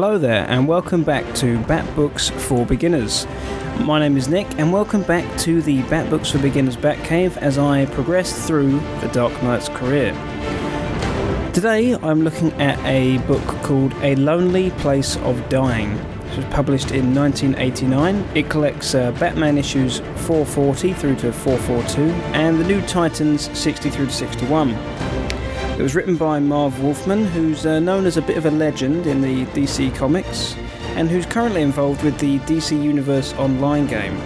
Hello there, and welcome back to Bat Books for Beginners. My name is Nick, and welcome back to the Bat Books for Beginners Batcave as I progress through the Dark Knight's career. Today I'm looking at a book called A Lonely Place of Dying. It was published in 1989. It collects uh, Batman issues 440 through to 442 and the New Titans 60 through to 61. It was written by Marv Wolfman, who's uh, known as a bit of a legend in the DC comics, and who's currently involved with the DC Universe online game.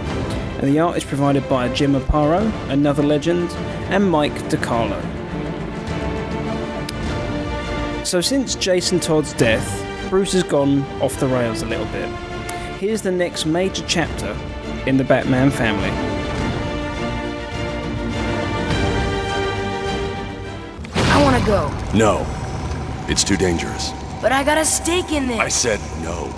And the art is provided by Jim Aparo, another legend, and Mike DeCarlo. So, since Jason Todd's death, Bruce has gone off the rails a little bit. Here's the next major chapter in the Batman family. Want go. No. It's too dangerous. But I got a stake in this. I said no.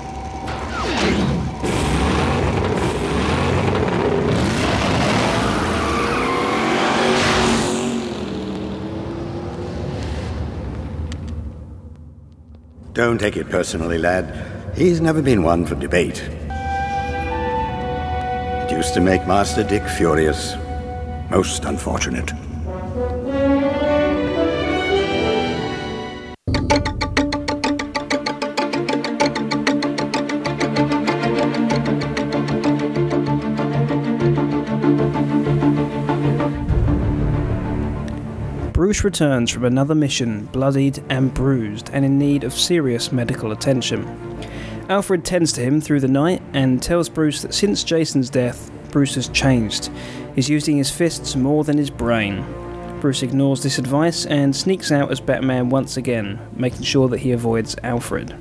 Don't take it personally, lad. He's never been one for debate. It used to make Master Dick furious. Most unfortunate. Bruce returns from another mission, bloodied and bruised, and in need of serious medical attention. Alfred tends to him through the night and tells Bruce that since Jason's death, Bruce has changed. He's using his fists more than his brain. Bruce ignores this advice and sneaks out as Batman once again, making sure that he avoids Alfred.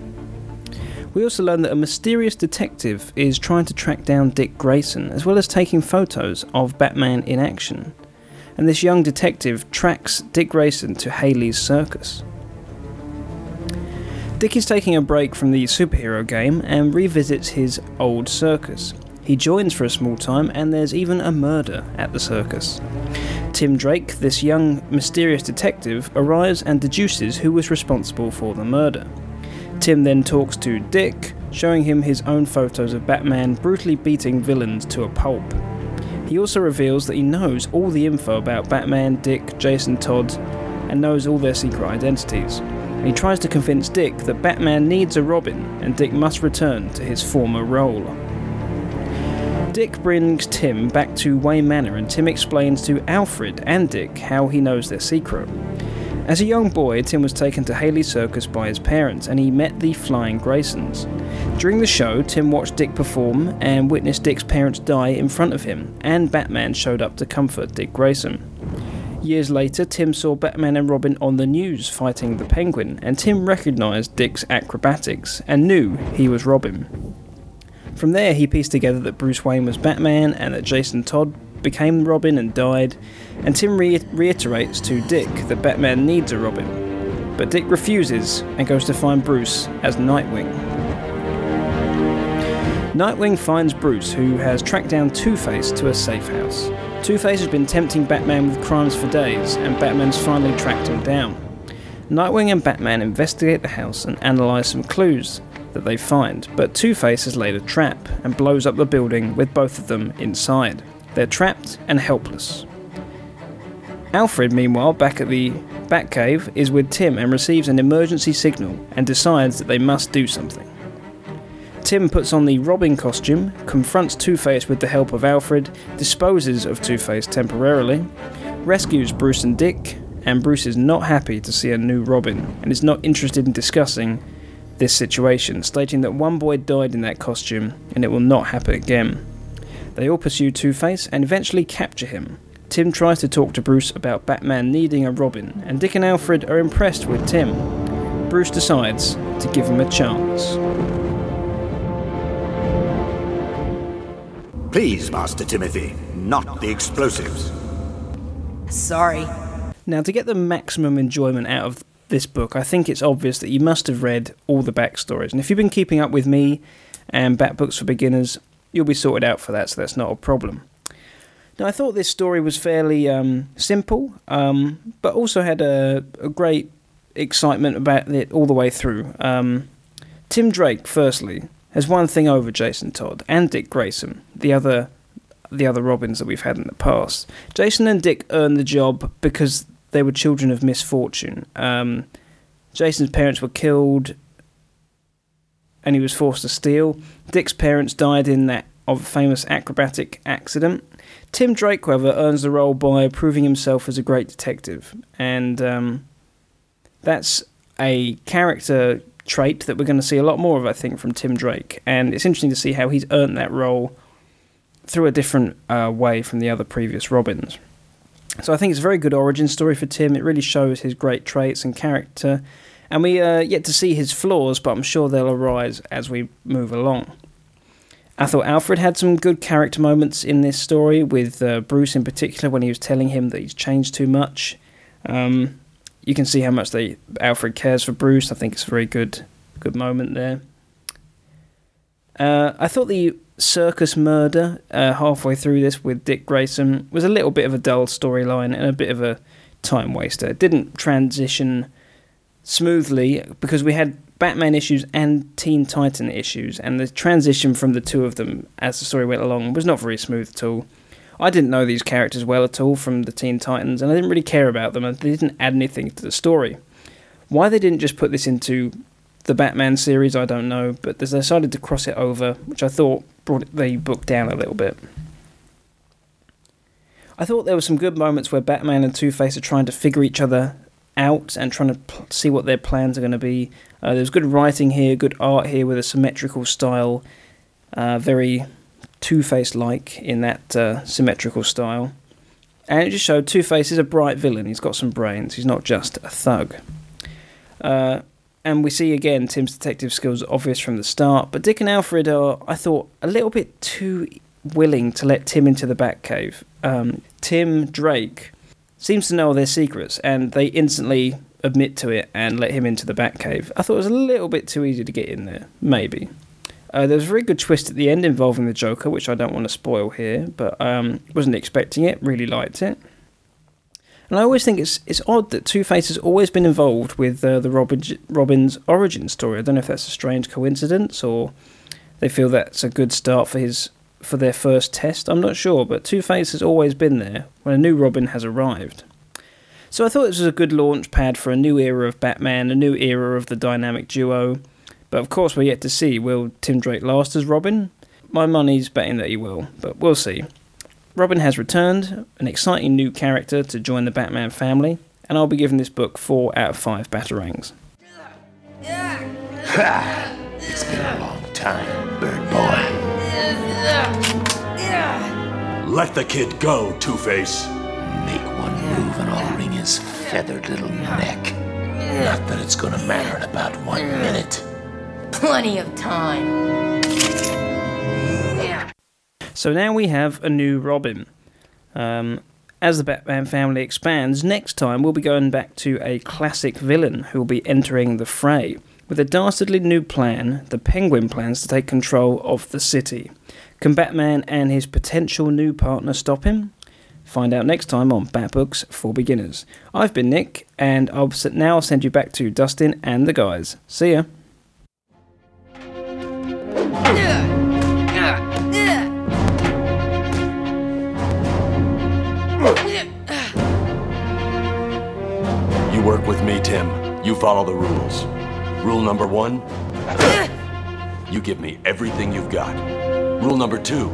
We also learn that a mysterious detective is trying to track down Dick Grayson, as well as taking photos of Batman in action and this young detective tracks Dick Grayson to Haly's circus. Dick is taking a break from the superhero game and revisits his old circus. He joins for a small time, and there's even a murder at the circus. Tim Drake, this young, mysterious detective, arrives and deduces who was responsible for the murder. Tim then talks to Dick, showing him his own photos of Batman brutally beating villains to a pulp. He also reveals that he knows all the info about Batman, Dick, Jason Todd, and knows all their secret identities. And he tries to convince Dick that Batman needs a Robin and Dick must return to his former role. Dick brings Tim back to Wayne Manor and Tim explains to Alfred and Dick how he knows their secret. As a young boy, Tim was taken to Haly Circus by his parents and he met the Flying Graysons. During the show, Tim watched Dick perform and witnessed Dick's parents die in front of him, and Batman showed up to comfort Dick Grayson. Years later, Tim saw Batman and Robin on the news fighting the Penguin, and Tim recognised Dick's acrobatics and knew he was Robin. From there, he pieced together that Bruce Wayne was Batman and that Jason Todd became Robin and died, and Tim re- reiterates to Dick that Batman needs a Robin. But Dick refuses and goes to find Bruce as Nightwing. Nightwing finds Bruce, who has tracked down Two Face to a safe house. Two Face has been tempting Batman with crimes for days, and Batman's finally tracked him down. Nightwing and Batman investigate the house and analyse some clues that they find, but Two Face has laid a trap and blows up the building with both of them inside. They're trapped and helpless. Alfred, meanwhile, back at the Batcave, is with Tim and receives an emergency signal and decides that they must do something. Tim puts on the Robin costume, confronts Two Face with the help of Alfred, disposes of Two Face temporarily, rescues Bruce and Dick, and Bruce is not happy to see a new Robin and is not interested in discussing this situation, stating that one boy died in that costume and it will not happen again. They all pursue Two Face and eventually capture him. Tim tries to talk to Bruce about Batman needing a Robin, and Dick and Alfred are impressed with Tim. Bruce decides to give him a chance. Please, Master Timothy, not the explosives. Sorry. Now, to get the maximum enjoyment out of this book, I think it's obvious that you must have read all the backstories. And if you've been keeping up with me and Bat Books for Beginners, you'll be sorted out for that, so that's not a problem. Now, I thought this story was fairly um, simple, um, but also had a, a, great excitement about it all the way through. Um, Tim Drake, firstly, has one thing over Jason Todd and Dick Grayson, the other the other Robins that we've had in the past. Jason and Dick earned the job because they were children of misfortune. Um, Jason's parents were killed and he was forced to steal. Dick's parents died in that of a famous acrobatic accident. Tim Drake, however, earns the role by proving himself as a great detective, and um, that's a character trait that we're going to see a lot more of, I think, from Tim Drake. And it's interesting to see how he's earned that role through a different uh, way from the other previous Robins. So I think it's a very good origin story for Tim. It really shows his great traits and character, and we are yet to see his flaws, but I'm sure they'll arise as we move along. I thought Alfred had some good character moments in this story, with uh, Bruce in particular when he was telling him that he's changed too much. Um, you can see how much they Alfred cares for Bruce. I think it's a very good good moment there. Uh, I thought the circus murder uh, halfway through this with Dick Grayson was a little bit of a dull storyline and a bit of a time waster. It didn't transition smoothly because we had Batman issues and Teen Titan issues, and the transition from the two of them as the story went along was not very smooth at all. I didn't know these characters well at all from the Teen Titans, and I didn't really care about them, and they didn't add anything to the story. Why they didn't just put this into the Batman series, I don't know, but they decided to cross it over, which I thought brought the book down a little bit. I thought there were some good moments where Batman and Two Face are trying to figure each other out and trying to pl- see what their plans are going to be. Uh, there's good writing here, good art here with a symmetrical style, uh, very Two Face like in that uh, symmetrical style. And it just showed Two Face is a bright villain. He's got some brains. He's not just a thug. Uh, and we see again Tim's detective skills obvious from the start, but Dick and Alfred are, I thought, a little bit too willing to let Tim into the Batcave. Um, Tim Drake seems to know all their secrets, and they instantly admit to it and let him into the Batcave. I thought it was a little bit too easy to get in there, maybe. Uh, there was a very good twist at the end involving the Joker, which I don't want to spoil here, but um, wasn't expecting it. Really liked it. And I always think it's it's odd that Two Face has always been involved with uh, the Robin, Robin's origin story. I don't know if that's a strange coincidence or they feel that's a good start for his for their first test. I'm not sure, but Two Face has always been there when a new Robin has arrived. So I thought this was a good launch pad for a new era of Batman, a new era of the dynamic duo. But of course, we're yet to see will Tim Drake last as Robin? My money's betting that he will, but we'll see. Robin has returned, an exciting new character to join the Batman family, and I'll be giving this book 4 out of 5 Batarangs. Ha! It's been a long time, bird boy. Let the kid go, Two Face. Make one move and I'll wring his feathered little neck. Not that it's gonna matter in about one minute. Plenty of time. So now we have a new Robin. Um, as the Batman family expands, next time we'll be going back to a classic villain who will be entering the fray. With a dastardly new plan, the Penguin plans to take control of the city. Can Batman and his potential new partner stop him? Find out next time on Bat Books for Beginners. I've been Nick, and I'll now send you back to Dustin and the guys. See ya. You work with me, Tim. You follow the rules. Rule number one you give me everything you've got. Rule number two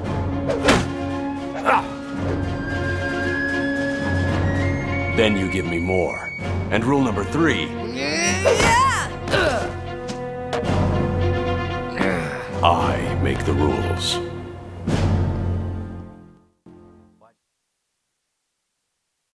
then you give me more. And rule number three I make the rules.